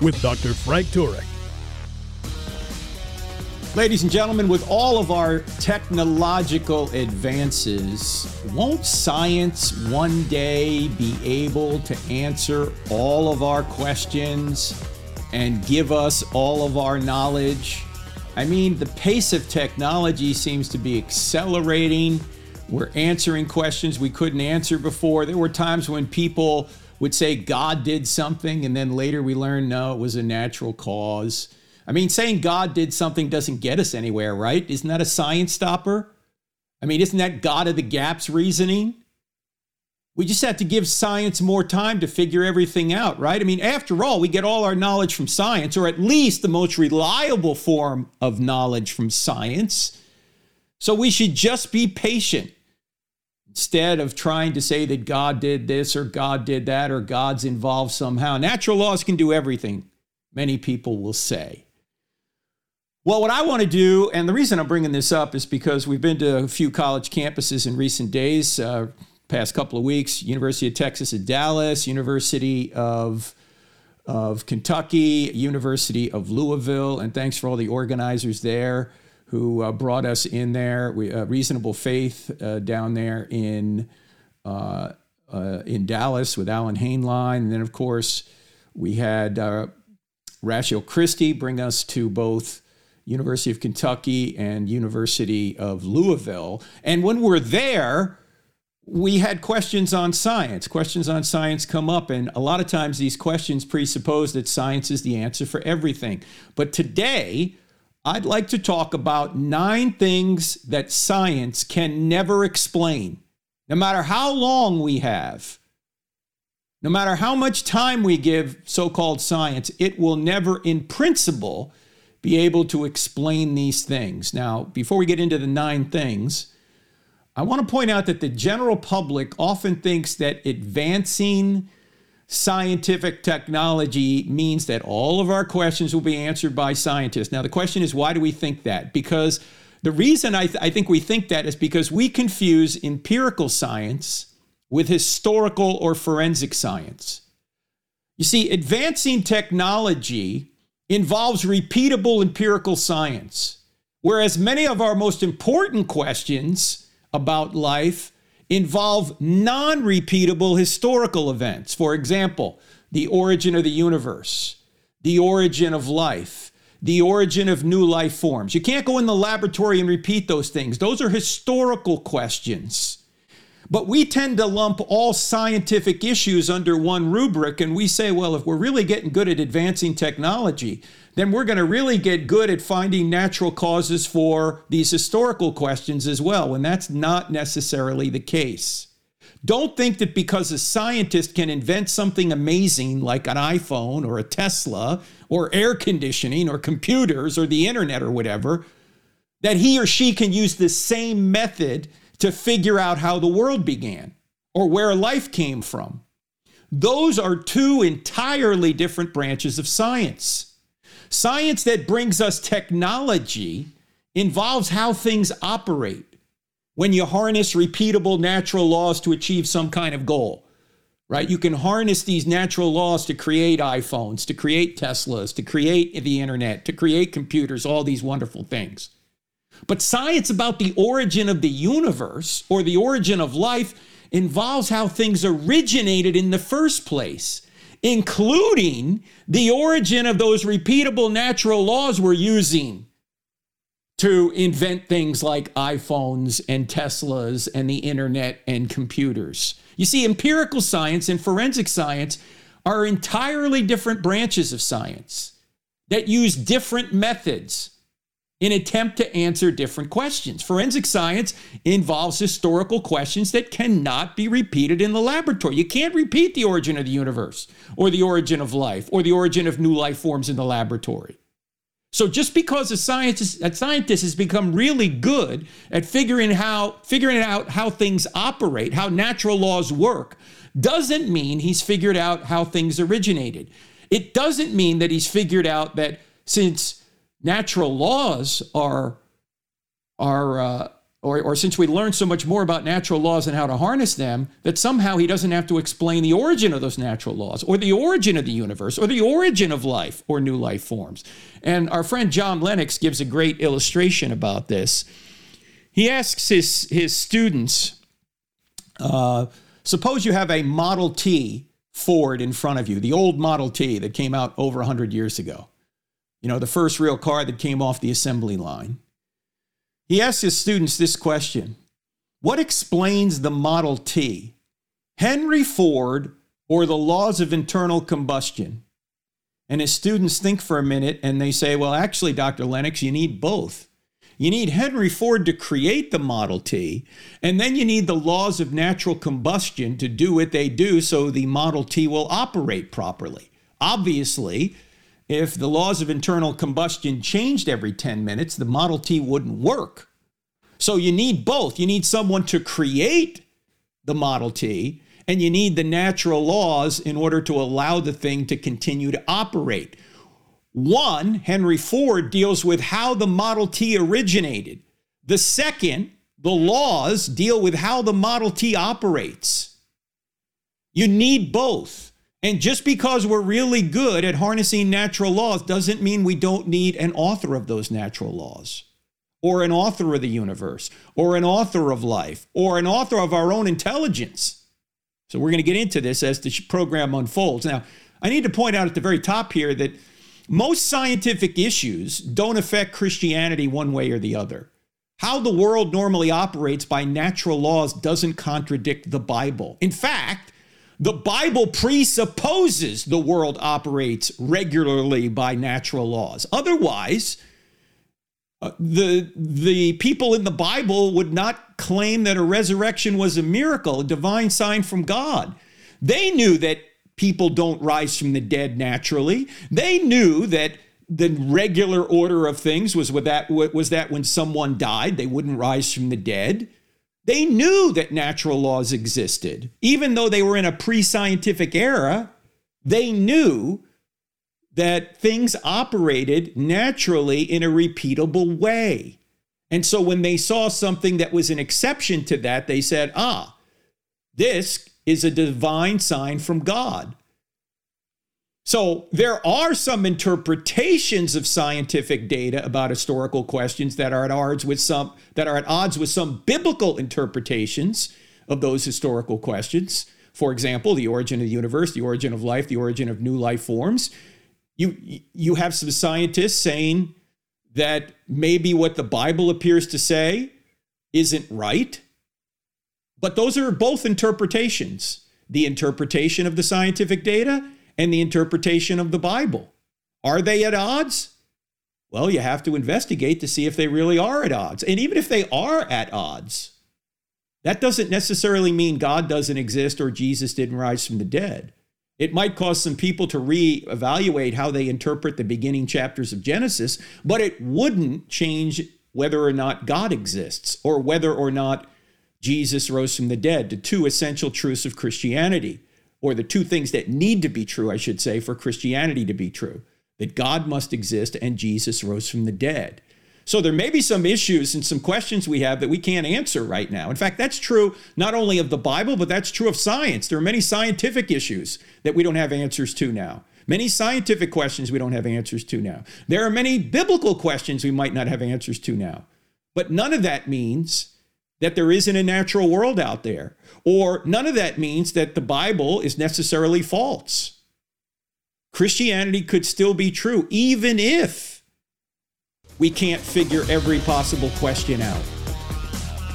with Dr. Frank Turek. Ladies and gentlemen, with all of our technological advances, won't science one day be able to answer all of our questions and give us all of our knowledge? I mean, the pace of technology seems to be accelerating. We're answering questions we couldn't answer before. There were times when people would say God did something, and then later we learn no, it was a natural cause. I mean, saying God did something doesn't get us anywhere, right? Isn't that a science stopper? I mean, isn't that God of the gaps reasoning? We just have to give science more time to figure everything out, right? I mean, after all, we get all our knowledge from science, or at least the most reliable form of knowledge from science. So we should just be patient instead of trying to say that God did this or God did that or God's involved somehow. Natural laws can do everything, many people will say. Well, what I want to do, and the reason I'm bringing this up is because we've been to a few college campuses in recent days, uh, past couple of weeks University of Texas at Dallas, University of, of Kentucky, University of Louisville, and thanks for all the organizers there who uh, brought us in there. We, uh, Reasonable Faith uh, down there in, uh, uh, in Dallas with Alan Hainline. And then, of course, we had uh, Rachel Christie bring us to both University of Kentucky and University of Louisville. And when we're there, we had questions on science. Questions on science come up, and a lot of times these questions presuppose that science is the answer for everything. But today, I'd like to talk about nine things that science can never explain, no matter how long we have. No matter how much time we give so called science, it will never, in principle, be able to explain these things. Now, before we get into the nine things, I want to point out that the general public often thinks that advancing scientific technology means that all of our questions will be answered by scientists. Now, the question is, why do we think that? Because the reason I, th- I think we think that is because we confuse empirical science with historical or forensic science. You see, advancing technology involves repeatable empirical science, whereas many of our most important questions about life involve non repeatable historical events. For example, the origin of the universe, the origin of life, the origin of new life forms. You can't go in the laboratory and repeat those things, those are historical questions. But we tend to lump all scientific issues under one rubric, and we say, well, if we're really getting good at advancing technology, then we're going to really get good at finding natural causes for these historical questions as well, when that's not necessarily the case. Don't think that because a scientist can invent something amazing like an iPhone or a Tesla or air conditioning or computers or the internet or whatever, that he or she can use the same method to figure out how the world began or where life came from. Those are two entirely different branches of science. Science that brings us technology involves how things operate when you harness repeatable natural laws to achieve some kind of goal. Right? You can harness these natural laws to create iPhones, to create Teslas, to create the internet, to create computers, all these wonderful things. But science about the origin of the universe or the origin of life involves how things originated in the first place, including the origin of those repeatable natural laws we're using to invent things like iPhones and Teslas and the internet and computers. You see, empirical science and forensic science are entirely different branches of science that use different methods in attempt to answer different questions. Forensic science involves historical questions that cannot be repeated in the laboratory. You can't repeat the origin of the universe or the origin of life or the origin of new life forms in the laboratory. So just because a scientist, a scientist has become really good at figuring how figuring out how things operate, how natural laws work, doesn't mean he's figured out how things originated. It doesn't mean that he's figured out that since natural laws are are uh, or, or since we learn so much more about natural laws and how to harness them, that somehow he doesn't have to explain the origin of those natural laws, or the origin of the universe, or the origin of life or new life forms. And our friend John Lennox gives a great illustration about this. He asks his, his students uh, suppose you have a Model T Ford in front of you, the old Model T that came out over 100 years ago. You know, the first real car that came off the assembly line. He asks his students this question What explains the Model T? Henry Ford or the laws of internal combustion? And his students think for a minute and they say, Well, actually, Dr. Lennox, you need both. You need Henry Ford to create the Model T, and then you need the laws of natural combustion to do what they do so the Model T will operate properly. Obviously, if the laws of internal combustion changed every 10 minutes, the Model T wouldn't work. So you need both. You need someone to create the Model T, and you need the natural laws in order to allow the thing to continue to operate. One, Henry Ford, deals with how the Model T originated. The second, the laws, deal with how the Model T operates. You need both. And just because we're really good at harnessing natural laws doesn't mean we don't need an author of those natural laws, or an author of the universe, or an author of life, or an author of our own intelligence. So we're going to get into this as the program unfolds. Now, I need to point out at the very top here that most scientific issues don't affect Christianity one way or the other. How the world normally operates by natural laws doesn't contradict the Bible. In fact, the Bible presupposes the world operates regularly by natural laws. Otherwise, uh, the, the people in the Bible would not claim that a resurrection was a miracle, a divine sign from God. They knew that people don't rise from the dead naturally. They knew that the regular order of things was with that was that when someone died, they wouldn't rise from the dead. They knew that natural laws existed. Even though they were in a pre scientific era, they knew that things operated naturally in a repeatable way. And so when they saw something that was an exception to that, they said, ah, this is a divine sign from God. So there are some interpretations of scientific data about historical questions that are at odds with some that are at odds with some biblical interpretations of those historical questions. For example, the origin of the universe, the origin of life, the origin of new life forms. You you have some scientists saying that maybe what the Bible appears to say isn't right. But those are both interpretations. The interpretation of the scientific data and the interpretation of the Bible. Are they at odds? Well, you have to investigate to see if they really are at odds. And even if they are at odds, that doesn't necessarily mean God doesn't exist or Jesus didn't rise from the dead. It might cause some people to reevaluate how they interpret the beginning chapters of Genesis, but it wouldn't change whether or not God exists or whether or not Jesus rose from the dead, the two essential truths of Christianity or the two things that need to be true, I should say, for Christianity to be true that God must exist and Jesus rose from the dead. So there may be some issues and some questions we have that we can't answer right now. In fact, that's true not only of the Bible, but that's true of science. There are many scientific issues that we don't have answers to now. Many scientific questions we don't have answers to now. There are many biblical questions we might not have answers to now. But none of that means that there isn't a natural world out there. Or none of that means that the Bible is necessarily false. Christianity could still be true, even if we can't figure every possible question out.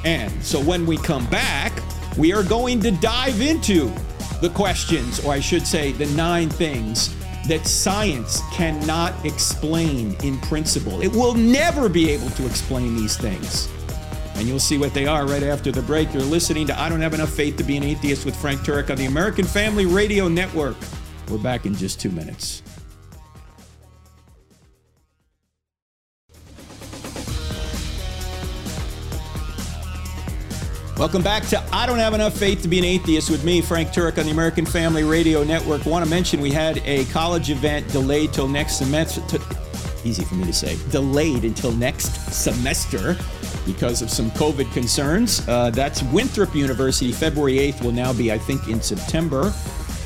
And so when we come back, we are going to dive into the questions, or I should say, the nine things that science cannot explain in principle. It will never be able to explain these things. And you'll see what they are right after the break. You're listening to I Don't Have Enough Faith to Be an Atheist with Frank Turek on the American Family Radio Network. We're back in just two minutes. Welcome back to I Don't Have Enough Faith to Be an Atheist with me, Frank Turek, on the American Family Radio Network. Want to mention we had a college event delayed till next semester. easy for me to say. Delayed until next semester because of some COVID concerns. Uh, that's Winthrop University. February 8th will now be, I think, in September.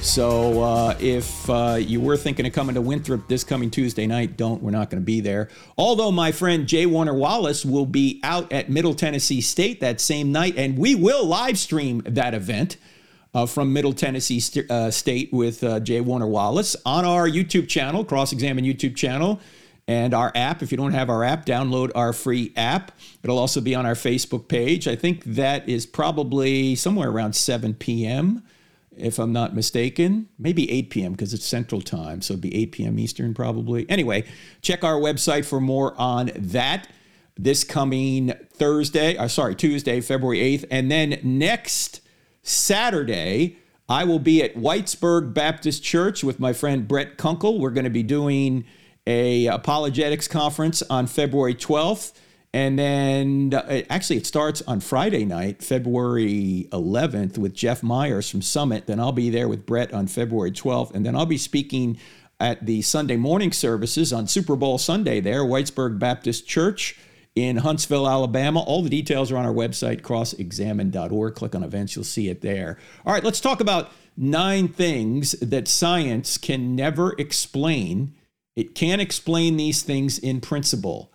So uh, if uh, you were thinking of coming to Winthrop this coming Tuesday night, don't. We're not going to be there. Although my friend J. Warner Wallace will be out at Middle Tennessee State that same night, and we will live stream that event. Uh, from Middle Tennessee St- uh, State with uh, J. Warner Wallace on our YouTube channel, Cross Examined YouTube channel, and our app. If you don't have our app, download our free app. It'll also be on our Facebook page. I think that is probably somewhere around 7 p.m if I'm not mistaken. Maybe 8 p.m. because it's Central Time, so it'd be 8 p.m. Eastern probably. Anyway, check our website for more on that. This coming Thursday, or uh, sorry, Tuesday, February 8th, and then next Saturday, I will be at Whitesburg Baptist Church with my friend Brett Kunkle. We're going to be doing a apologetics conference on February 12th. And then uh, actually, it starts on Friday night, February 11th, with Jeff Myers from Summit. Then I'll be there with Brett on February 12th. And then I'll be speaking at the Sunday morning services on Super Bowl Sunday there, Whitesburg Baptist Church in Huntsville, Alabama. All the details are on our website, crossexamined.org. Click on events, you'll see it there. All right, let's talk about nine things that science can never explain. It can't explain these things in principle.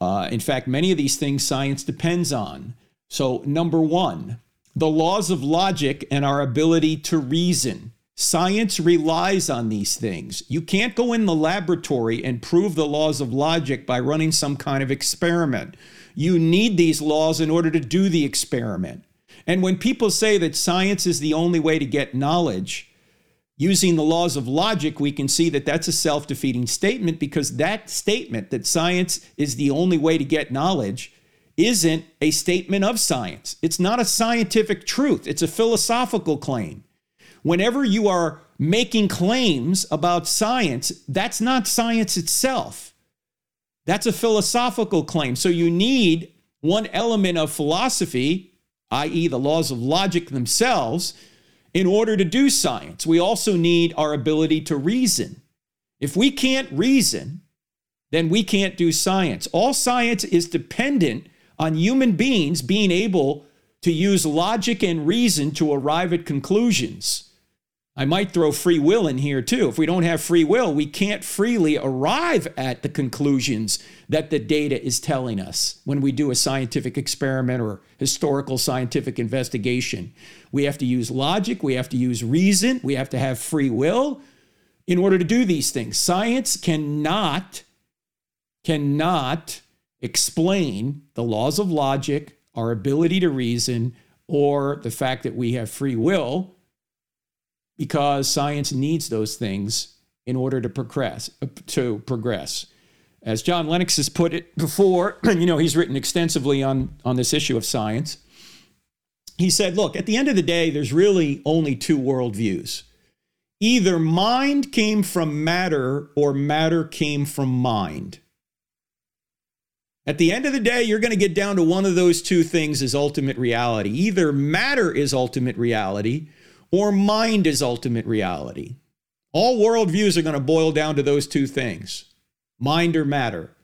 Uh, in fact, many of these things science depends on. So, number one, the laws of logic and our ability to reason. Science relies on these things. You can't go in the laboratory and prove the laws of logic by running some kind of experiment. You need these laws in order to do the experiment. And when people say that science is the only way to get knowledge, Using the laws of logic, we can see that that's a self defeating statement because that statement that science is the only way to get knowledge isn't a statement of science. It's not a scientific truth, it's a philosophical claim. Whenever you are making claims about science, that's not science itself. That's a philosophical claim. So you need one element of philosophy, i.e., the laws of logic themselves, in order to do science. We also need our ability to reason. If we can't reason, then we can't do science. All science is dependent on human beings being able to use logic and reason to arrive at conclusions. I might throw free will in here too. If we don't have free will, we can't freely arrive at the conclusions that the data is telling us when we do a scientific experiment or historical scientific investigation. We have to use logic, we have to use reason, we have to have free will in order to do these things. Science cannot cannot explain the laws of logic, our ability to reason, or the fact that we have free will because science needs those things in order to progress uh, to progress. As John Lennox has put it before you know he's written extensively on on this issue of science. He said look at the end of the day there's really only two worldviews. Either mind came from matter or matter came from mind. At the end of the day, you're going to get down to one of those two things as ultimate reality. Either matter is ultimate reality, or mind is ultimate reality. All worldviews are going to boil down to those two things mind or matter.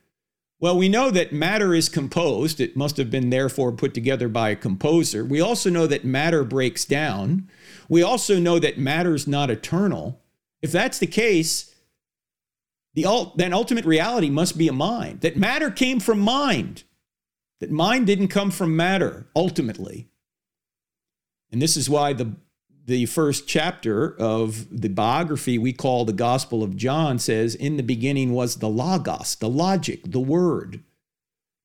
Well, we know that matter is composed. It must have been therefore put together by a composer. We also know that matter breaks down. We also know that matter is not eternal. If that's the case, the, then ultimate reality must be a mind. That matter came from mind. That mind didn't come from matter, ultimately. And this is why the the first chapter of the biography we call the Gospel of John says, In the beginning was the Logos, the logic, the word.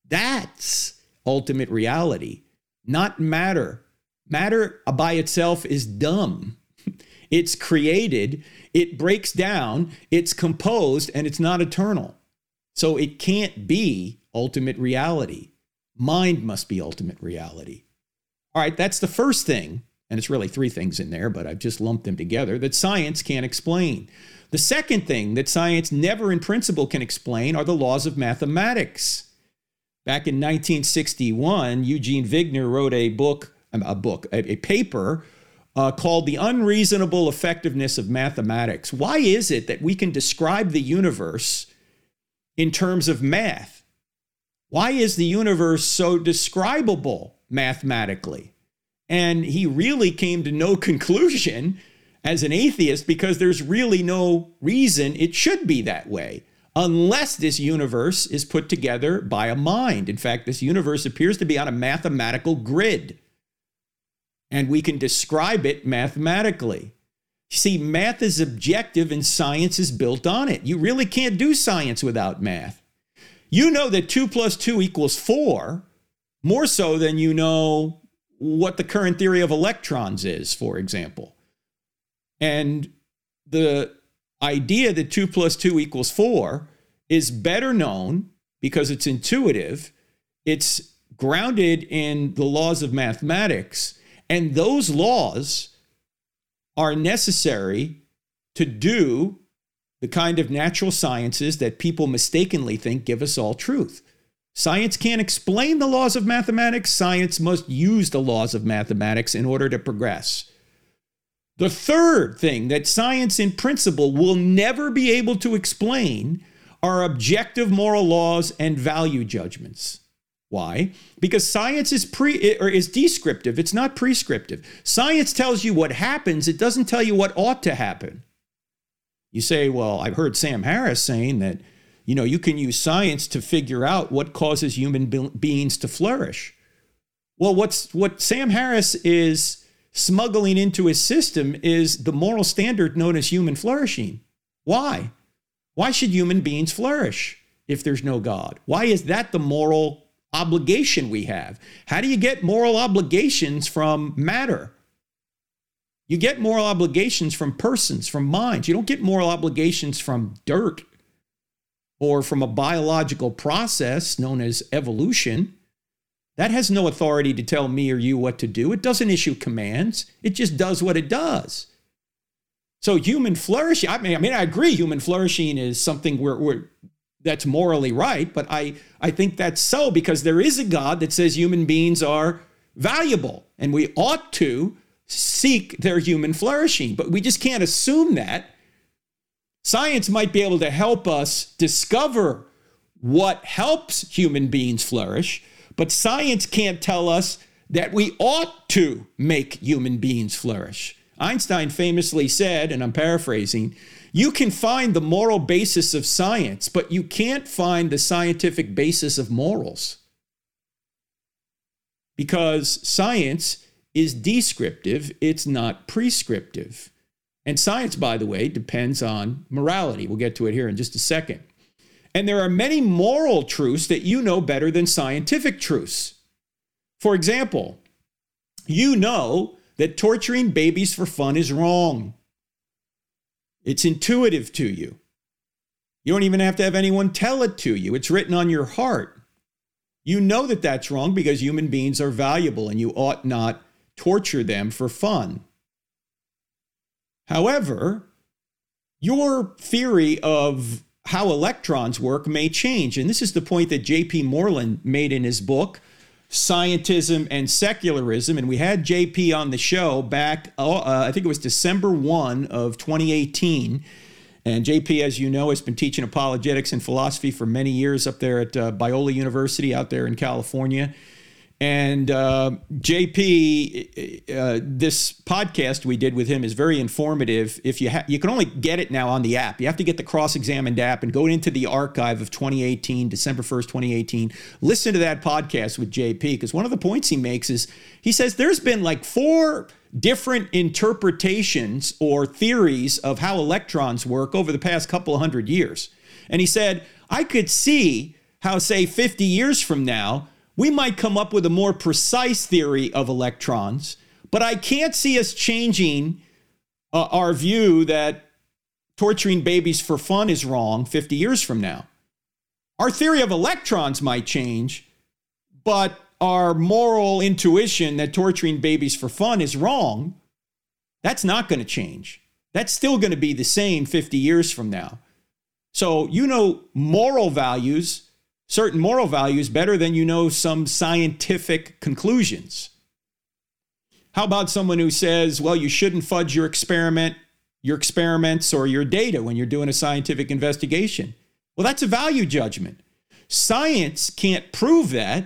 That's ultimate reality, not matter. Matter by itself is dumb. It's created, it breaks down, it's composed, and it's not eternal. So it can't be ultimate reality. Mind must be ultimate reality. All right, that's the first thing, and it's really three things in there, but I've just lumped them together that science can't explain. The second thing that science never in principle can explain are the laws of mathematics. Back in 1961, Eugene Wigner wrote a book, um, a book, a, a paper uh, called The Unreasonable Effectiveness of Mathematics. Why is it that we can describe the universe in terms of math? Why is the universe so describable mathematically? And he really came to no conclusion as an atheist because there's really no reason it should be that way unless this universe is put together by a mind. In fact, this universe appears to be on a mathematical grid, and we can describe it mathematically. See, math is objective and science is built on it. You really can't do science without math. You know that 2 plus 2 equals 4 more so than you know what the current theory of electrons is, for example. And the idea that 2 plus 2 equals 4 is better known because it's intuitive, it's grounded in the laws of mathematics, and those laws are necessary to do the kind of natural sciences that people mistakenly think give us all truth. Science can't explain the laws of mathematics. Science must use the laws of mathematics in order to progress. The third thing that science in principle will never be able to explain are objective moral laws and value judgments. Why? Because science is pre or is descriptive, it's not prescriptive. Science tells you what happens, it doesn't tell you what ought to happen. You say, well, I've heard Sam Harris saying that you know, you can use science to figure out what causes human be- beings to flourish. Well, what's what Sam Harris is smuggling into his system is the moral standard known as human flourishing. Why? Why should human beings flourish if there's no God? Why is that the moral obligation we have? How do you get moral obligations from matter? You get moral obligations from persons, from minds. You don't get moral obligations from dirt or from a biological process known as evolution. That has no authority to tell me or you what to do. It doesn't issue commands. It just does what it does. So human flourishing, I mean, I mean, I agree human flourishing is something where, where that's morally right, but I, I think that's so because there is a God that says human beings are valuable and we ought to seek their human flourishing. But we just can't assume that. Science might be able to help us discover what helps human beings flourish, but science can't tell us that we ought to make human beings flourish. Einstein famously said, and I'm paraphrasing, you can find the moral basis of science, but you can't find the scientific basis of morals. Because science is descriptive, it's not prescriptive. And science, by the way, depends on morality. We'll get to it here in just a second. And there are many moral truths that you know better than scientific truths. For example, you know that torturing babies for fun is wrong. It's intuitive to you. You don't even have to have anyone tell it to you, it's written on your heart. You know that that's wrong because human beings are valuable and you ought not torture them for fun. However, your theory of how electrons work may change. And this is the point that J.P. Moreland made in his book, Scientism and Secularism. And we had J.P. on the show back, uh, I think it was December 1 of 2018. And JP, as you know, has been teaching apologetics and philosophy for many years up there at uh, Biola University out there in California. And uh, JP, uh, this podcast we did with him is very informative. If you ha- you can only get it now on the app, you have to get the Cross Examined app and go into the archive of 2018, December 1st, 2018. Listen to that podcast with JP because one of the points he makes is he says there's been like four different interpretations or theories of how electrons work over the past couple hundred years. And he said, I could see how, say, 50 years from now, we might come up with a more precise theory of electrons, but I can't see us changing uh, our view that torturing babies for fun is wrong 50 years from now. Our theory of electrons might change, but our moral intuition that torturing babies for fun is wrong, that's not going to change. That's still going to be the same 50 years from now. So, you know moral values, certain moral values, better than you know some scientific conclusions. How about someone who says, well, you shouldn't fudge your experiment, your experiments or your data when you're doing a scientific investigation? Well, that's a value judgment. Science can't prove that.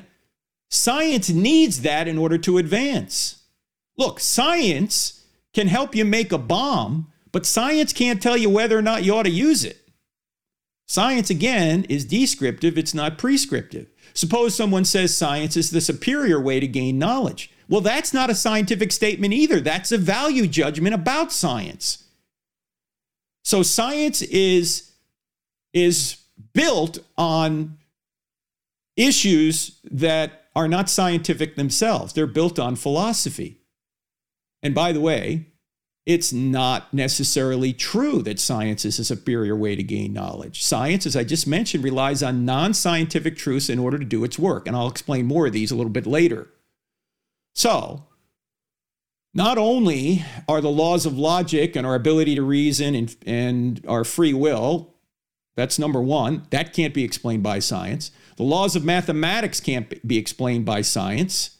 Science needs that in order to advance. Look, science can help you make a bomb, but science can't tell you whether or not you ought to use it. Science, again, is descriptive, it's not prescriptive. Suppose someone says science is the superior way to gain knowledge. Well, that's not a scientific statement either. That's a value judgment about science. So science is, is built on issues that are not scientific themselves, they're built on philosophy. And by the way, it's not necessarily true that science is a superior way to gain knowledge. Science, as I just mentioned, relies on non scientific truths in order to do its work. And I'll explain more of these a little bit later. So, not only are the laws of logic and our ability to reason and, and our free will, that's number one, that can't be explained by science. The laws of mathematics can't be explained by science.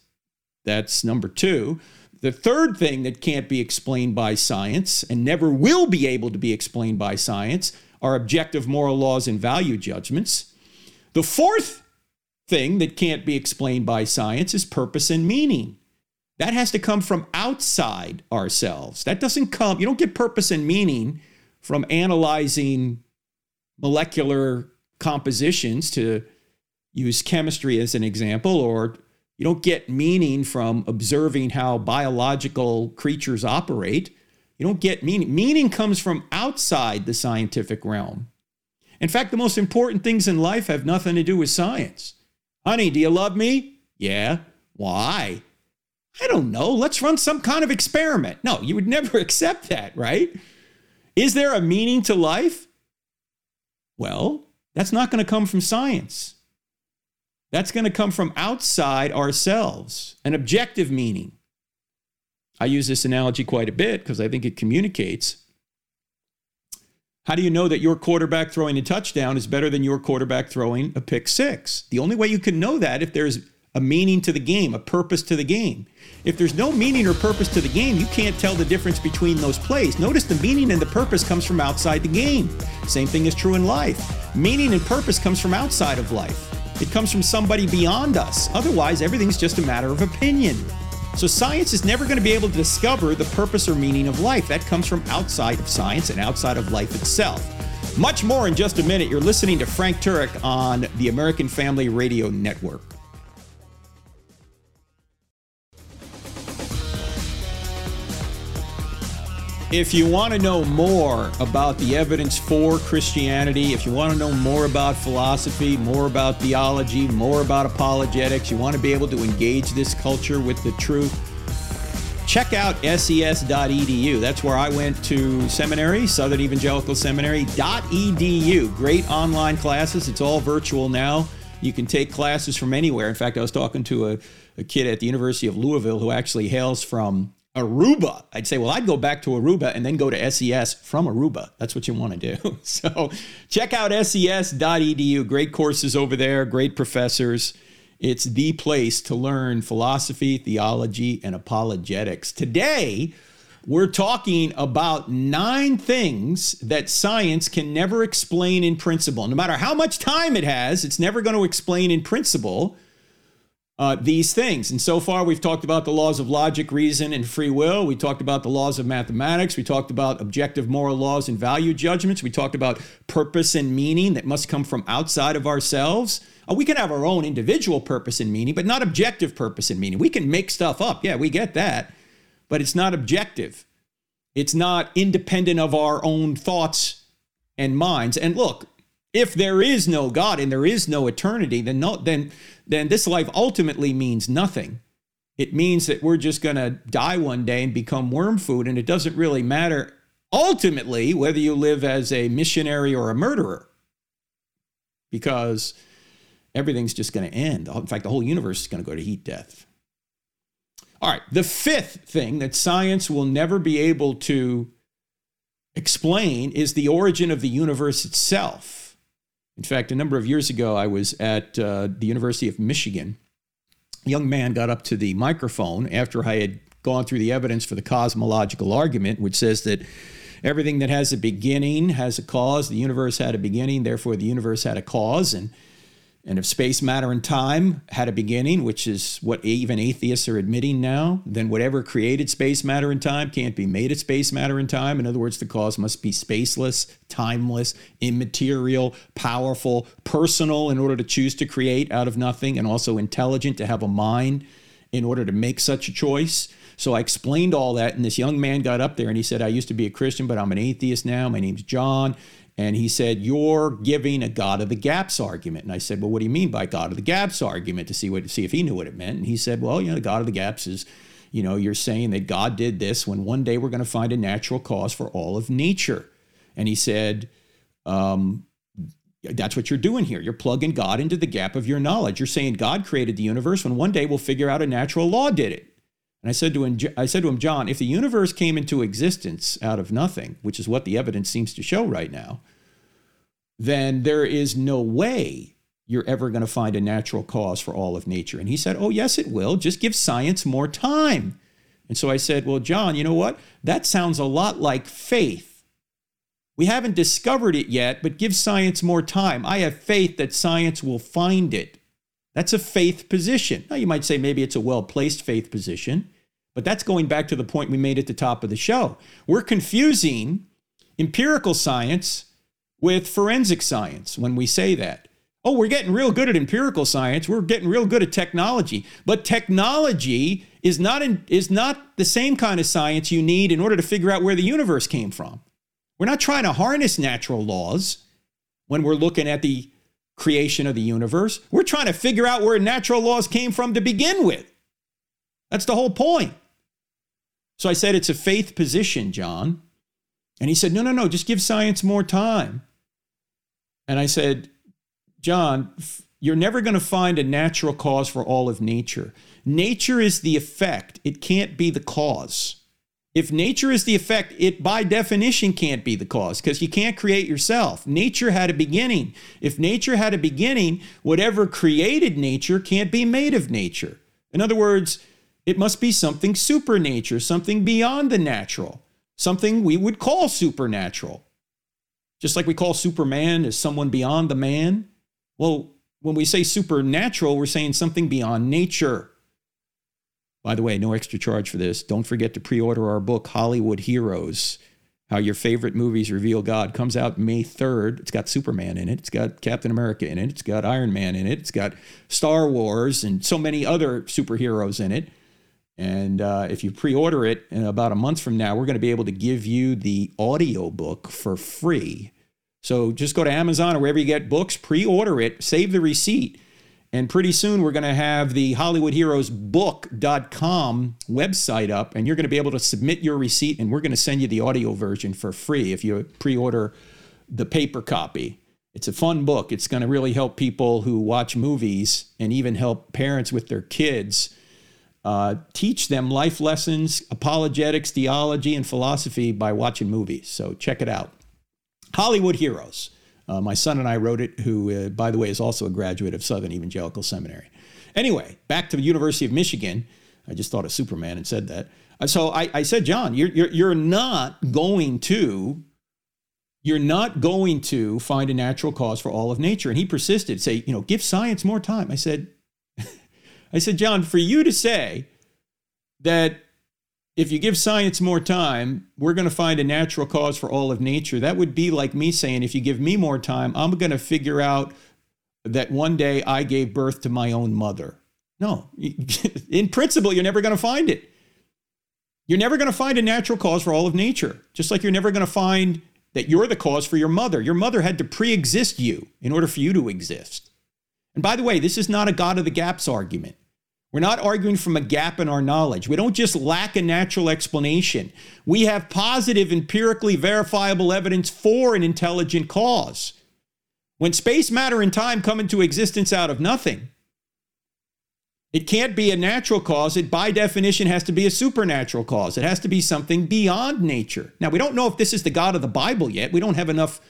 That's number two. The third thing that can't be explained by science and never will be able to be explained by science are objective moral laws and value judgments. The fourth thing that can't be explained by science is purpose and meaning. That has to come from outside ourselves. That doesn't come, you don't get purpose and meaning from analyzing molecular compositions to use chemistry as an example, or you don't get meaning from observing how biological creatures operate. You don't get meaning. Meaning comes from outside the scientific realm. In fact, the most important things in life have nothing to do with science. Honey, do you love me? Yeah. Why? I don't know. Let's run some kind of experiment. No, you would never accept that, right? Is there a meaning to life? Well, that's not going to come from science. That's going to come from outside ourselves, an objective meaning. I use this analogy quite a bit because I think it communicates. How do you know that your quarterback throwing a touchdown is better than your quarterback throwing a pick six? The only way you can know that if there's a meaning to the game, a purpose to the game. If there's no meaning or purpose to the game, you can't tell the difference between those plays. Notice the meaning and the purpose comes from outside the game. Same thing is true in life. Meaning and purpose comes from outside of life. It comes from somebody beyond us. Otherwise, everything's just a matter of opinion. So, science is never going to be able to discover the purpose or meaning of life. That comes from outside of science and outside of life itself. Much more in just a minute. You're listening to Frank Turek on the American Family Radio Network. If you want to know more about the evidence for Christianity, if you want to know more about philosophy, more about theology, more about apologetics, you want to be able to engage this culture with the truth, check out ses.edu. That's where I went to seminary, Southern Evangelical Seminary.edu. Great online classes. It's all virtual now. You can take classes from anywhere. In fact, I was talking to a, a kid at the University of Louisville who actually hails from Aruba. I'd say, well, I'd go back to Aruba and then go to SES from Aruba. That's what you want to do. So check out ses.edu. Great courses over there, great professors. It's the place to learn philosophy, theology, and apologetics. Today, we're talking about nine things that science can never explain in principle. No matter how much time it has, it's never going to explain in principle uh, these things. And so far, we've talked about the laws of logic, reason, and free will. We talked about the laws of mathematics. We talked about objective moral laws and value judgments. We talked about purpose and meaning that must come from outside of ourselves. Uh, we can have our own individual purpose and meaning, but not objective purpose and meaning. We can make stuff up. Yeah, we get that. But it's not objective, it's not independent of our own thoughts and minds. And look, if there is no God and there is no eternity, then no, then then this life ultimately means nothing. It means that we're just going to die one day and become worm food, and it doesn't really matter ultimately whether you live as a missionary or a murderer, because everything's just going to end. In fact, the whole universe is going to go to heat death. All right, the fifth thing that science will never be able to explain is the origin of the universe itself. In fact, a number of years ago, I was at uh, the University of Michigan. A young man got up to the microphone after I had gone through the evidence for the cosmological argument, which says that everything that has a beginning has a cause. The universe had a beginning, therefore, the universe had a cause. And and if space, matter, and time had a beginning, which is what even atheists are admitting now, then whatever created space, matter, and time can't be made of space, matter, and time. In other words, the cause must be spaceless, timeless, immaterial, powerful, personal in order to choose to create out of nothing, and also intelligent to have a mind in order to make such a choice. So I explained all that, and this young man got up there and he said, I used to be a Christian, but I'm an atheist now. My name's John. And he said, You're giving a God of the gaps argument. And I said, Well, what do you mean by God of the gaps argument to see what see if he knew what it meant? And he said, Well, you know, the God of the gaps is, you know, you're saying that God did this when one day we're going to find a natural cause for all of nature. And he said, um, that's what you're doing here. You're plugging God into the gap of your knowledge. You're saying God created the universe when one day we'll figure out a natural law did it. And I said to him, I said to him, John, if the universe came into existence out of nothing, which is what the evidence seems to show right now, then there is no way you're ever going to find a natural cause for all of nature. And he said, Oh, yes, it will. Just give science more time. And so I said, Well, John, you know what? That sounds a lot like faith. We haven't discovered it yet, but give science more time. I have faith that science will find it. That's a faith position. Now, you might say maybe it's a well placed faith position. But that's going back to the point we made at the top of the show. We're confusing empirical science with forensic science when we say that. Oh, we're getting real good at empirical science. We're getting real good at technology. But technology is not in, is not the same kind of science you need in order to figure out where the universe came from. We're not trying to harness natural laws when we're looking at the creation of the universe. We're trying to figure out where natural laws came from to begin with. That's the whole point. So I said, It's a faith position, John. And he said, No, no, no, just give science more time. And I said, John, you're never going to find a natural cause for all of nature. Nature is the effect, it can't be the cause. If nature is the effect, it by definition can't be the cause because you can't create yourself. Nature had a beginning. If nature had a beginning, whatever created nature can't be made of nature. In other words, it must be something supernature, something beyond the natural, something we would call supernatural. Just like we call Superman as someone beyond the man. Well, when we say supernatural, we're saying something beyond nature. By the way, no extra charge for this. Don't forget to pre order our book, Hollywood Heroes How Your Favorite Movies Reveal God. Comes out May 3rd. It's got Superman in it, it's got Captain America in it, it's got Iron Man in it, it's got Star Wars and so many other superheroes in it. And uh, if you pre order it in about a month from now, we're going to be able to give you the audio book for free. So just go to Amazon or wherever you get books, pre order it, save the receipt. And pretty soon we're going to have the HollywoodHeroesBook.com website up, and you're going to be able to submit your receipt, and we're going to send you the audio version for free if you pre order the paper copy. It's a fun book. It's going to really help people who watch movies and even help parents with their kids uh, teach them life lessons, apologetics, theology, and philosophy by watching movies. So check it out. Hollywood Heroes. Uh, my son and I wrote it, who, uh, by the way, is also a graduate of Southern Evangelical Seminary. Anyway, back to the University of Michigan. I just thought of Superman and said that. Uh, so I, I said, John, you're, you're, you're not going to you're not going to find a natural cause for all of nature. And he persisted, say, you know, give science more time. I said, I said, John, for you to say that if you give science more time, we're going to find a natural cause for all of nature, that would be like me saying, if you give me more time, I'm going to figure out that one day I gave birth to my own mother. No, in principle, you're never going to find it. You're never going to find a natural cause for all of nature, just like you're never going to find that you're the cause for your mother. Your mother had to pre exist you in order for you to exist. And by the way, this is not a God of the gaps argument. We're not arguing from a gap in our knowledge. We don't just lack a natural explanation. We have positive, empirically verifiable evidence for an intelligent cause. When space, matter, and time come into existence out of nothing, it can't be a natural cause. It, by definition, has to be a supernatural cause. It has to be something beyond nature. Now, we don't know if this is the God of the Bible yet. We don't have enough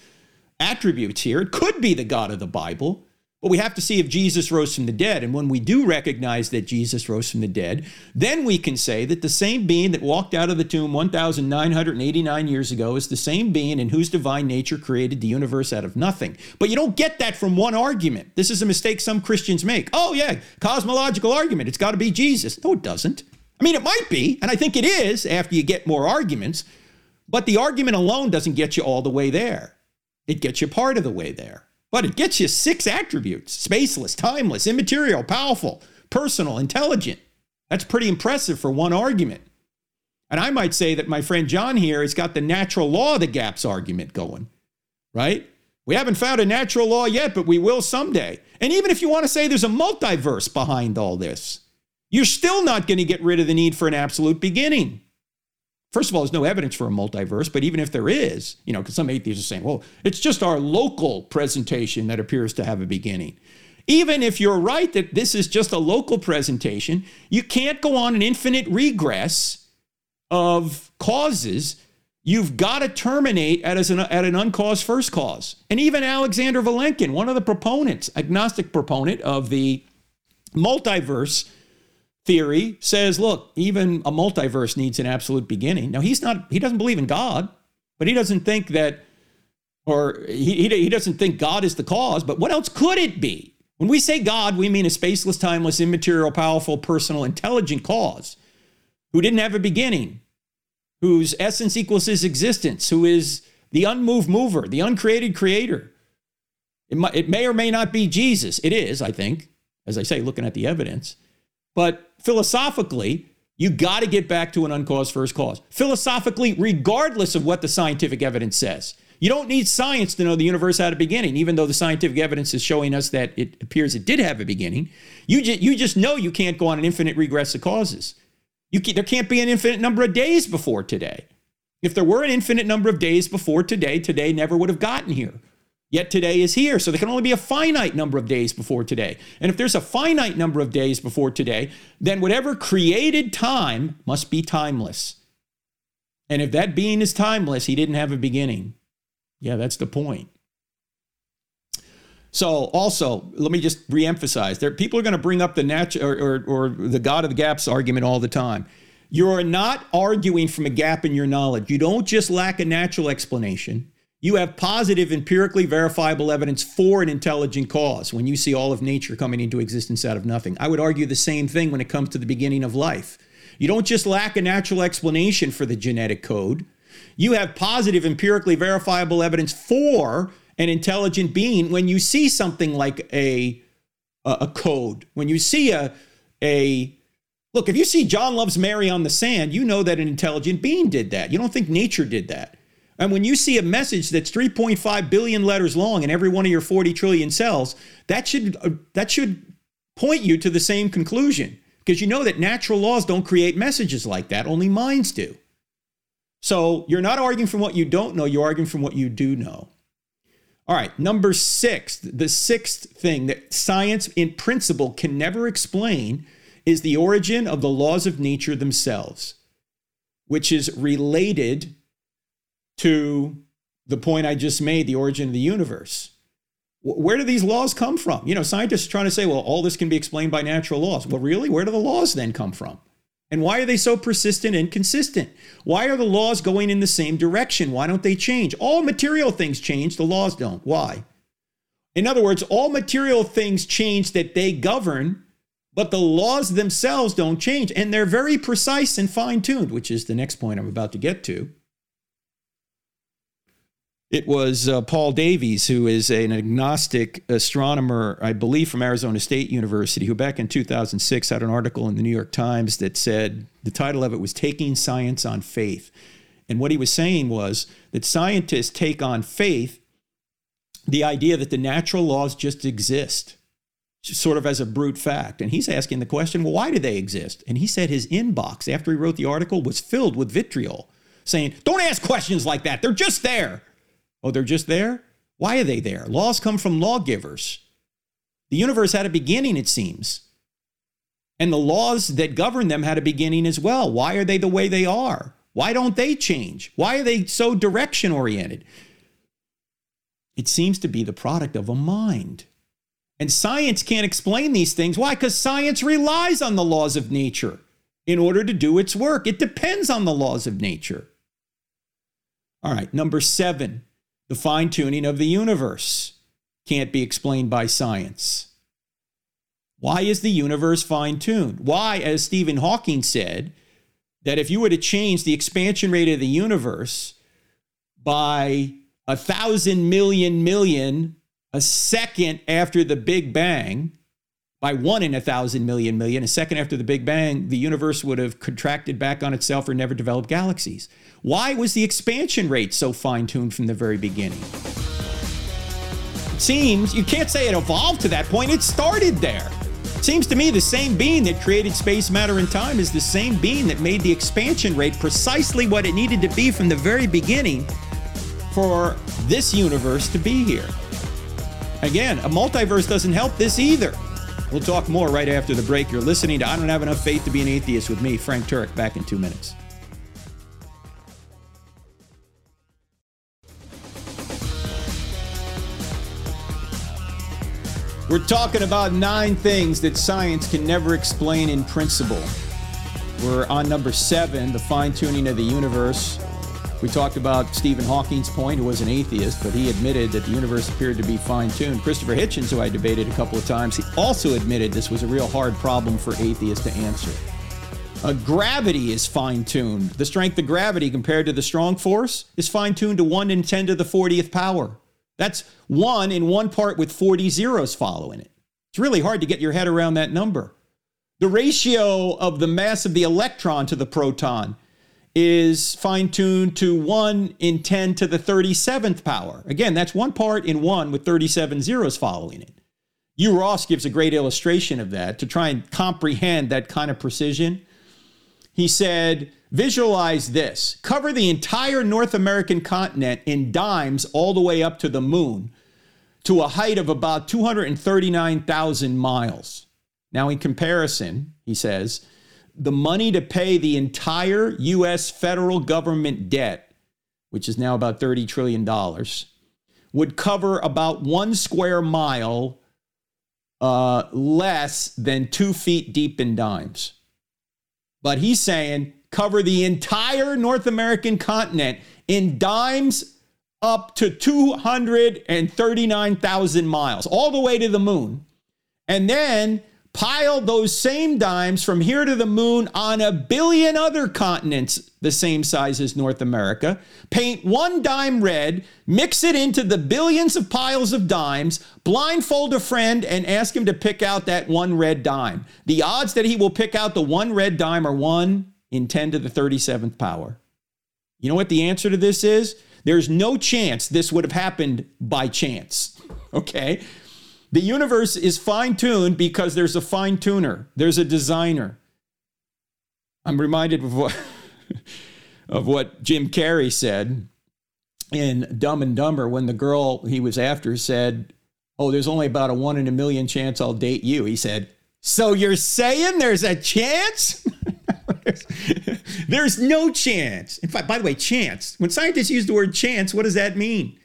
attributes here. It could be the God of the Bible. But we have to see if Jesus rose from the dead. And when we do recognize that Jesus rose from the dead, then we can say that the same being that walked out of the tomb 1,989 years ago is the same being in whose divine nature created the universe out of nothing. But you don't get that from one argument. This is a mistake some Christians make. Oh, yeah, cosmological argument. It's got to be Jesus. No, it doesn't. I mean, it might be, and I think it is after you get more arguments, but the argument alone doesn't get you all the way there. It gets you part of the way there. But it gets you six attributes spaceless, timeless, immaterial, powerful, personal, intelligent. That's pretty impressive for one argument. And I might say that my friend John here has got the natural law of the gaps argument going, right? We haven't found a natural law yet, but we will someday. And even if you want to say there's a multiverse behind all this, you're still not going to get rid of the need for an absolute beginning. First of all, there's no evidence for a multiverse, but even if there is, you know, because some atheists are saying, well, it's just our local presentation that appears to have a beginning. Even if you're right that this is just a local presentation, you can't go on an infinite regress of causes. You've got to terminate at an, at an uncaused first cause. And even Alexander Vilenkin, one of the proponents, agnostic proponent of the multiverse, theory says, look, even a multiverse needs an absolute beginning. Now, he's not, he doesn't believe in God, but he doesn't think that, or he, he, doesn't think God is the cause, but what else could it be? When we say God, we mean a spaceless, timeless, immaterial, powerful, personal, intelligent cause who didn't have a beginning, whose essence equals his existence, who is the unmoved mover, the uncreated creator. It, might, it may or may not be Jesus. It is, I think, as I say, looking at the evidence. But philosophically, you got to get back to an uncaused first cause. Philosophically, regardless of what the scientific evidence says. You don't need science to know the universe had a beginning, even though the scientific evidence is showing us that it appears it did have a beginning. You, ju- you just know you can't go on an infinite regress of causes. You can- there can't be an infinite number of days before today. If there were an infinite number of days before today, today never would have gotten here. Yet today is here. So there can only be a finite number of days before today. And if there's a finite number of days before today, then whatever created time must be timeless. And if that being is timeless, he didn't have a beginning. Yeah, that's the point. So also, let me just reemphasize: there people are going to bring up the natural or, or, or the God of the gaps argument all the time. You're not arguing from a gap in your knowledge. You don't just lack a natural explanation. You have positive, empirically verifiable evidence for an intelligent cause when you see all of nature coming into existence out of nothing. I would argue the same thing when it comes to the beginning of life. You don't just lack a natural explanation for the genetic code, you have positive, empirically verifiable evidence for an intelligent being when you see something like a, a, code, when you see a, a Look, if you see John loves Mary on the sand, you know that an intelligent being did that. You don't think nature did that. And when you see a message that's 3.5 billion letters long in every one of your 40 trillion cells, that should uh, that should point you to the same conclusion because you know that natural laws don't create messages like that, only minds do. So you're not arguing from what you don't know, you're arguing from what you do know. All right, number 6, the sixth thing that science in principle can never explain is the origin of the laws of nature themselves, which is related to the point I just made, the origin of the universe. Where do these laws come from? You know, scientists are trying to say, well, all this can be explained by natural laws. Well, really? Where do the laws then come from? And why are they so persistent and consistent? Why are the laws going in the same direction? Why don't they change? All material things change, the laws don't. Why? In other words, all material things change that they govern, but the laws themselves don't change. And they're very precise and fine tuned, which is the next point I'm about to get to. It was uh, Paul Davies, who is an agnostic astronomer, I believe, from Arizona State University, who back in 2006 had an article in the New York Times that said the title of it was Taking Science on Faith. And what he was saying was that scientists take on faith the idea that the natural laws just exist, sort of as a brute fact. And he's asking the question, well, why do they exist? And he said his inbox after he wrote the article was filled with vitriol, saying, don't ask questions like that. They're just there. Oh, they're just there? Why are they there? Laws come from lawgivers. The universe had a beginning, it seems. And the laws that govern them had a beginning as well. Why are they the way they are? Why don't they change? Why are they so direction oriented? It seems to be the product of a mind. And science can't explain these things. Why? Because science relies on the laws of nature in order to do its work. It depends on the laws of nature. All right, number seven, the fine tuning of the universe can't be explained by science. Why is the universe fine tuned? Why, as Stephen Hawking said, that if you were to change the expansion rate of the universe by a thousand million million a second after the Big Bang, by one in a thousand million million, a second after the Big Bang, the universe would have contracted back on itself or never developed galaxies. Why was the expansion rate so fine tuned from the very beginning? It seems you can't say it evolved to that point, it started there. Seems to me the same being that created space, matter, and time is the same being that made the expansion rate precisely what it needed to be from the very beginning for this universe to be here. Again, a multiverse doesn't help this either. We'll talk more right after the break. You're listening to I Don't Have Enough Faith to Be an Atheist with me, Frank Turek, back in two minutes. We're talking about nine things that science can never explain in principle. We're on number seven, the fine tuning of the universe. We talked about Stephen Hawking's point, who was an atheist, but he admitted that the universe appeared to be fine tuned. Christopher Hitchens, who I debated a couple of times, he also admitted this was a real hard problem for atheists to answer. Uh, gravity is fine tuned. The strength of gravity compared to the strong force is fine tuned to 1 in 10 to the 40th power. That's one in one part with 40 zeros following it. It's really hard to get your head around that number. The ratio of the mass of the electron to the proton is fine tuned to 1 in 10 to the 37th power. Again, that's one part in 1 with 37 zeros following it. Hugh Ross gives a great illustration of that to try and comprehend that kind of precision. He said, Visualize this cover the entire North American continent in dimes all the way up to the moon to a height of about 239,000 miles. Now, in comparison, he says, the money to pay the entire U.S. federal government debt, which is now about $30 trillion, would cover about one square mile uh, less than two feet deep in dimes. But he's saying cover the entire North American continent in dimes up to 239,000 miles, all the way to the moon. And then pile those same dimes from here to the moon on a billion other continents the same size as North America, paint one dime red, mix it into the billions of piles of dimes, blindfold a friend, and ask him to pick out that one red dime. The odds that he will pick out the one red dime are one in 10 to the 37th power. You know what the answer to this is? There's no chance this would have happened by chance. Okay? The universe is fine tuned because there's a fine tuner, there's a designer. I'm reminded of what, of what Jim Carrey said in Dumb and Dumber when the girl he was after said, Oh, there's only about a one in a million chance I'll date you. He said, So you're saying there's a chance? there's, no chance. In fact, by the way, chance. When scientists use the word chance, what does that mean?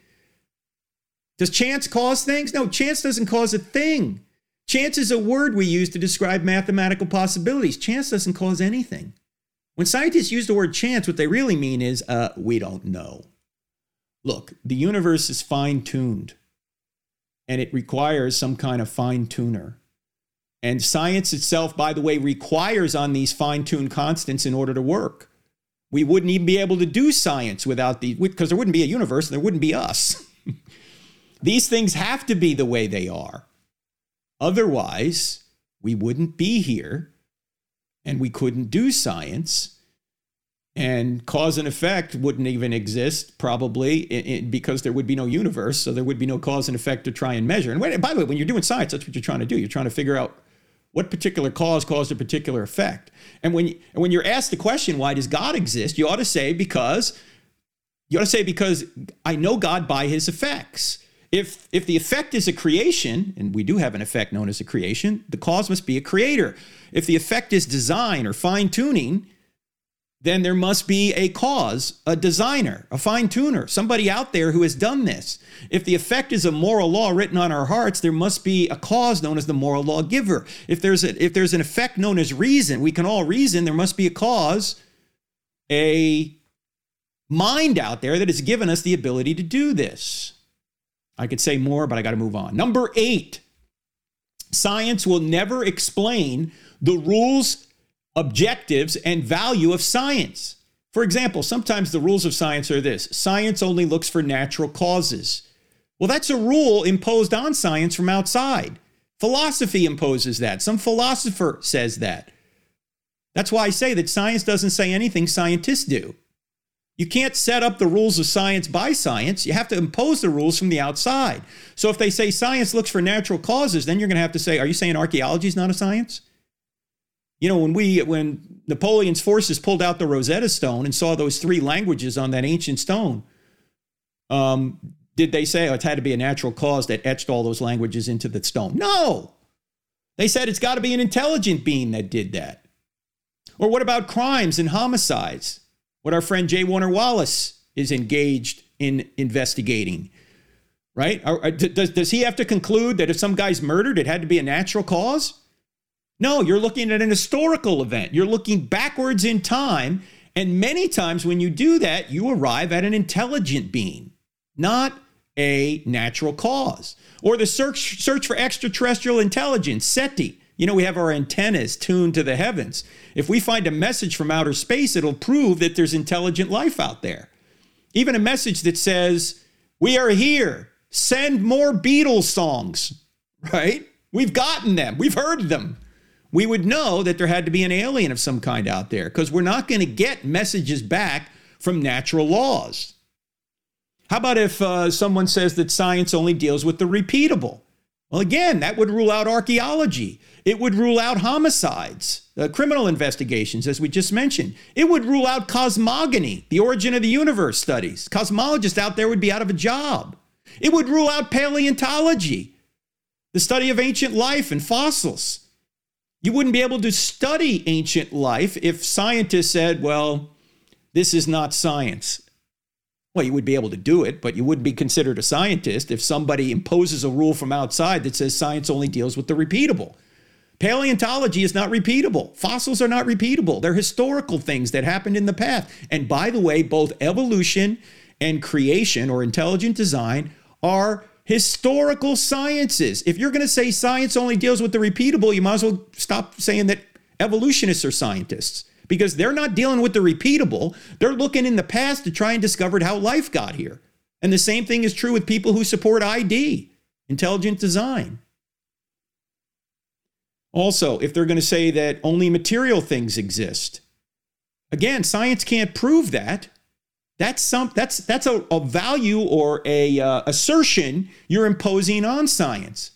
Does chance cause things? No, chance doesn't cause a thing. Chance is a word we use to describe mathematical possibilities. Chance doesn't cause anything. When scientists use the word chance, what they really mean is uh, we don't know. Look, the universe is fine tuned, and it requires some kind of fine tuner. And science itself, by the way, requires on these fine tuned constants in order to work. We wouldn't even be able to do science without these, because there wouldn't be a universe and there wouldn't be us. these things have to be the way they are. Otherwise, we wouldn't be here and we couldn't do science. And cause and effect wouldn't even exist probably because there would be no universe. So there would be no cause and effect to try and measure. And when, by the way, when you're doing science, that's what you're trying to do. You're trying to figure out what particular cause caused a particular effect. And when, and when you're asked the question, why does God exist? You ought to say, because you ought to say, because I know God by his effects. If, if the effect is a creation, and we do have an effect known as a creation, the cause must be a creator. If the effect is design or fine tuning, then there must be a cause, a designer, a fine tuner, somebody out there who has done this. If the effect is a moral law written on our hearts, there must be a cause known as the moral lawgiver. If there's a, if there's an effect known as reason, we can all reason, there must be a cause, a mind out there that has given us the ability to do this. I could say more, but I got to move on. Number 8. Science will never explain the rules objectives and value of science. For example, sometimes the rules of science are this science only looks for natural causes. Well, that's a rule imposed on science from outside. Philosophy imposes that. Some philosopher says that. That's why I say that science doesn't say anything scientists do. You can't set up the rules of science by science. You have to impose the rules from the outside. So if they say science looks for natural causes, then you're going to have to say, are you saying archaeology is not a science? You know, when we when Napoleon's forces pulled out the Rosetta Stone and saw those three languages on that ancient stone, um, did they say oh, it had to be a natural cause that etched all those languages into the stone? No. They said it's got to be an intelligent being that did that. Or what about crimes and homicides? What our friend J. Warner Wallace is engaged in investigating, right? Does, does he have to conclude that if some guy's murdered, it had to be a natural cause? No, you're looking at an historical event. You're looking backwards in time. And many times when you do that, you arrive at an intelligent being, not a natural cause. Or the search, search for extraterrestrial intelligence, SETI. You know, we have our antennas tuned to the heavens. If we find a message from outer space, it'll prove that there's intelligent life out there. Even a message that says, We are here, send more Beatles songs, right? We've gotten them, we've heard them we would know that there had to be an alien of some kind out there because we're not going to get messages back from natural laws. How about if uh, someone says that science only deals with the repeatable? Well, again, that would rule out archaeology. It would rule out homicides, uh, criminal investigations, as we just mentioned. It would rule out cosmogony, the origin of the universe studies. Cosmologists out there would be out of a job. It would rule out paleontology, the study of ancient life and fossils. You wouldn't be able to study ancient life if scientists said, well, this is not science. Well, you would be able to do it, but you wouldn't be considered a scientist if somebody imposes a rule from outside that says science only deals with the repeatable. Paleontology is not repeatable. Fossils are not repeatable. They're historical things that happened in the past. And by the way, both evolution and creation or intelligent design are historical sciences. If you're going to say science only deals with the repeatable, you might as well stop saying that evolutionists are scientists because they're not dealing with the repeatable. They're looking in the past to try and discover how life got here. And the same thing is true with people who support ID, intelligent design. Also, if they're going to say that only material things exist, again, science can't prove that. That's some that's that's a, a value or a uh, assertion you're imposing on science.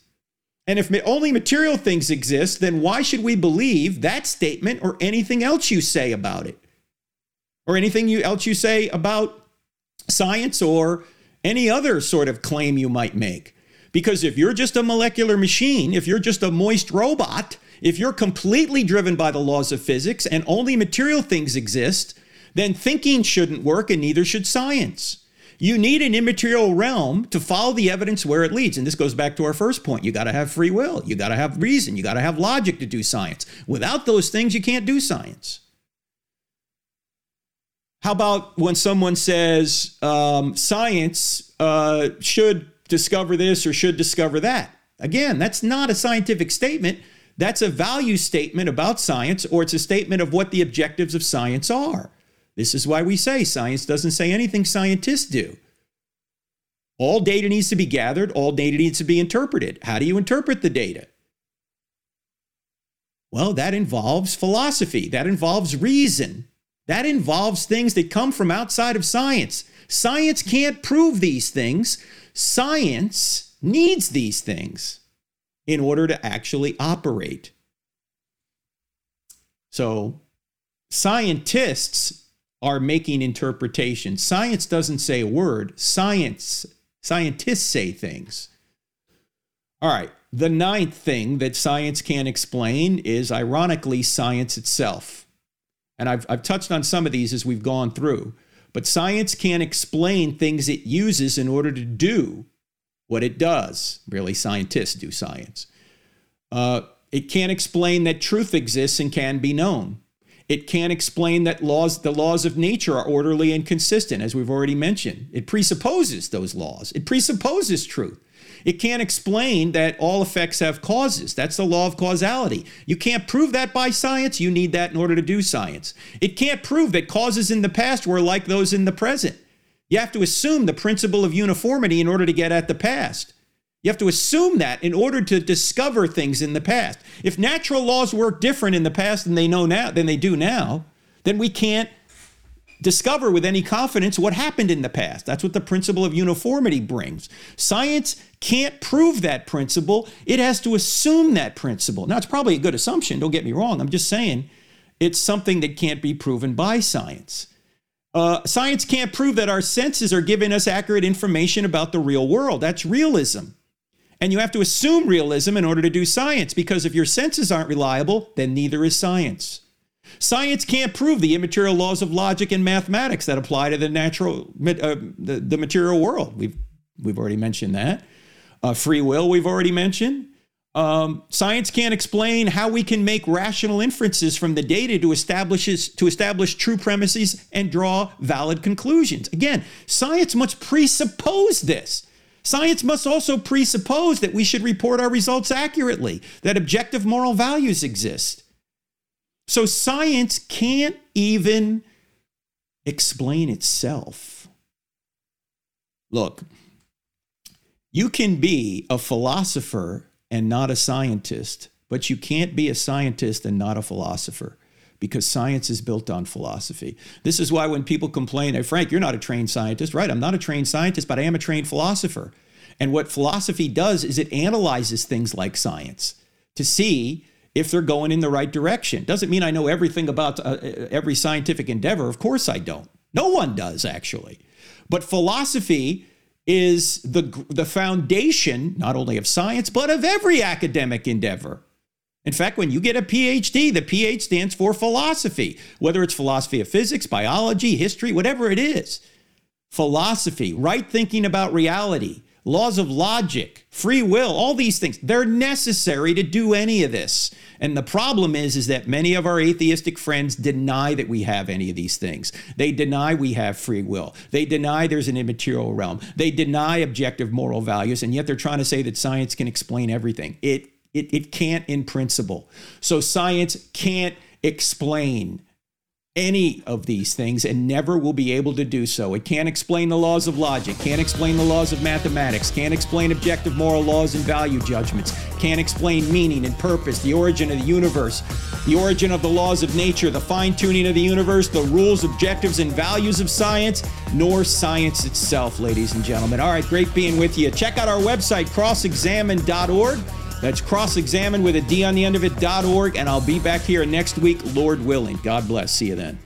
And if only material things exist, then why should we believe that statement or anything else you say about it? Or anything you, else you say about science or any other sort of claim you might make? Because if you're just a molecular machine, if you're just a moist robot, if you're completely driven by the laws of physics and only material things exist, then thinking shouldn't work and neither should science. You need an immaterial realm to follow the evidence where it leads. And this goes back to our first point. You got to have free will, you got to have reason, you got to have logic to do science. Without those things, you can't do science. How about when someone says um, science uh, should discover this or should discover that? Again, that's not a scientific statement. That's a value statement about science, or it's a statement of what the objectives of science are. This is why we say science doesn't say anything scientists do. All data needs to be gathered, all data needs to be interpreted. How do you interpret the data? Well, that involves philosophy, that involves reason. That involves things that come from outside of science. Science can't prove these things. Science needs these things in order to actually operate. So, scientists are making interpretations. Science doesn't say a word, science scientists say things. All right, the ninth thing that science can't explain is ironically science itself. And I've, I've touched on some of these as we've gone through, but science can't explain things it uses in order to do what it does. Really, scientists do science. Uh, it can't explain that truth exists and can be known. It can't explain that laws, the laws of nature are orderly and consistent, as we've already mentioned. It presupposes those laws. It presupposes truth. It can't explain that all effects have causes. That's the law of causality. You can't prove that by science. You need that in order to do science. It can't prove that causes in the past were like those in the present. You have to assume the principle of uniformity in order to get at the past. You have to assume that in order to discover things in the past. If natural laws work different in the past than they know now than they do now, then we can't discover with any confidence what happened in the past. That's what the principle of uniformity brings. Science can't prove that principle. It has to assume that principle. Now it's probably a good assumption, don't get me wrong. I'm just saying it's something that can't be proven by science. Uh, science can't prove that our senses are giving us accurate information about the real world. That's realism. And you have to assume realism in order to do science because if your senses aren't reliable, then neither is science. Science can't prove the immaterial laws of logic and mathematics that apply to the natural, uh, the, the material world. We've, we've already mentioned that. Uh, free will, we've already mentioned. Um, science can't explain how we can make rational inferences from the data to establish, to establish true premises and draw valid conclusions. Again, science must presuppose this. Science must also presuppose that we should report our results accurately, that objective moral values exist. So science can't even explain itself. Look, you can be a philosopher and not a scientist, but you can't be a scientist and not a philosopher because science is built on philosophy. This is why when people complain, hey, Frank, you're not a trained scientist, right? I'm not a trained scientist, but I am a trained philosopher. And what philosophy does is it analyzes things like science to see if they're going in the right direction. Doesn't mean I know everything about uh, every scientific endeavor. Of course I don't. No one does, actually. But philosophy is the, the foundation not only of science, but of every academic endeavor. In fact, when you get a PhD, the PH stands for philosophy, whether it's philosophy of physics, biology, history, whatever it is. Philosophy, right thinking about reality, laws of logic, free will, all these things, they're necessary to do any of this. And the problem is is that many of our atheistic friends deny that we have any of these things. They deny we have free will. They deny there's an immaterial realm. They deny objective moral values and yet they're trying to say that science can explain everything. It it, it can't in principle. So science can't explain any of these things and never will be able to do so. It can't explain the laws of logic, can't explain the laws of mathematics, can't explain objective moral laws and value judgments, can't explain meaning and purpose, the origin of the universe, the origin of the laws of nature, the fine tuning of the universe, the rules, objectives, and values of science, nor science itself, ladies and gentlemen. All right, great being with you. Check out our website, crossexamined.org. That's cross-examine with a D on the end of it.org. And I'll be back here next week, Lord willing. God bless. See you then.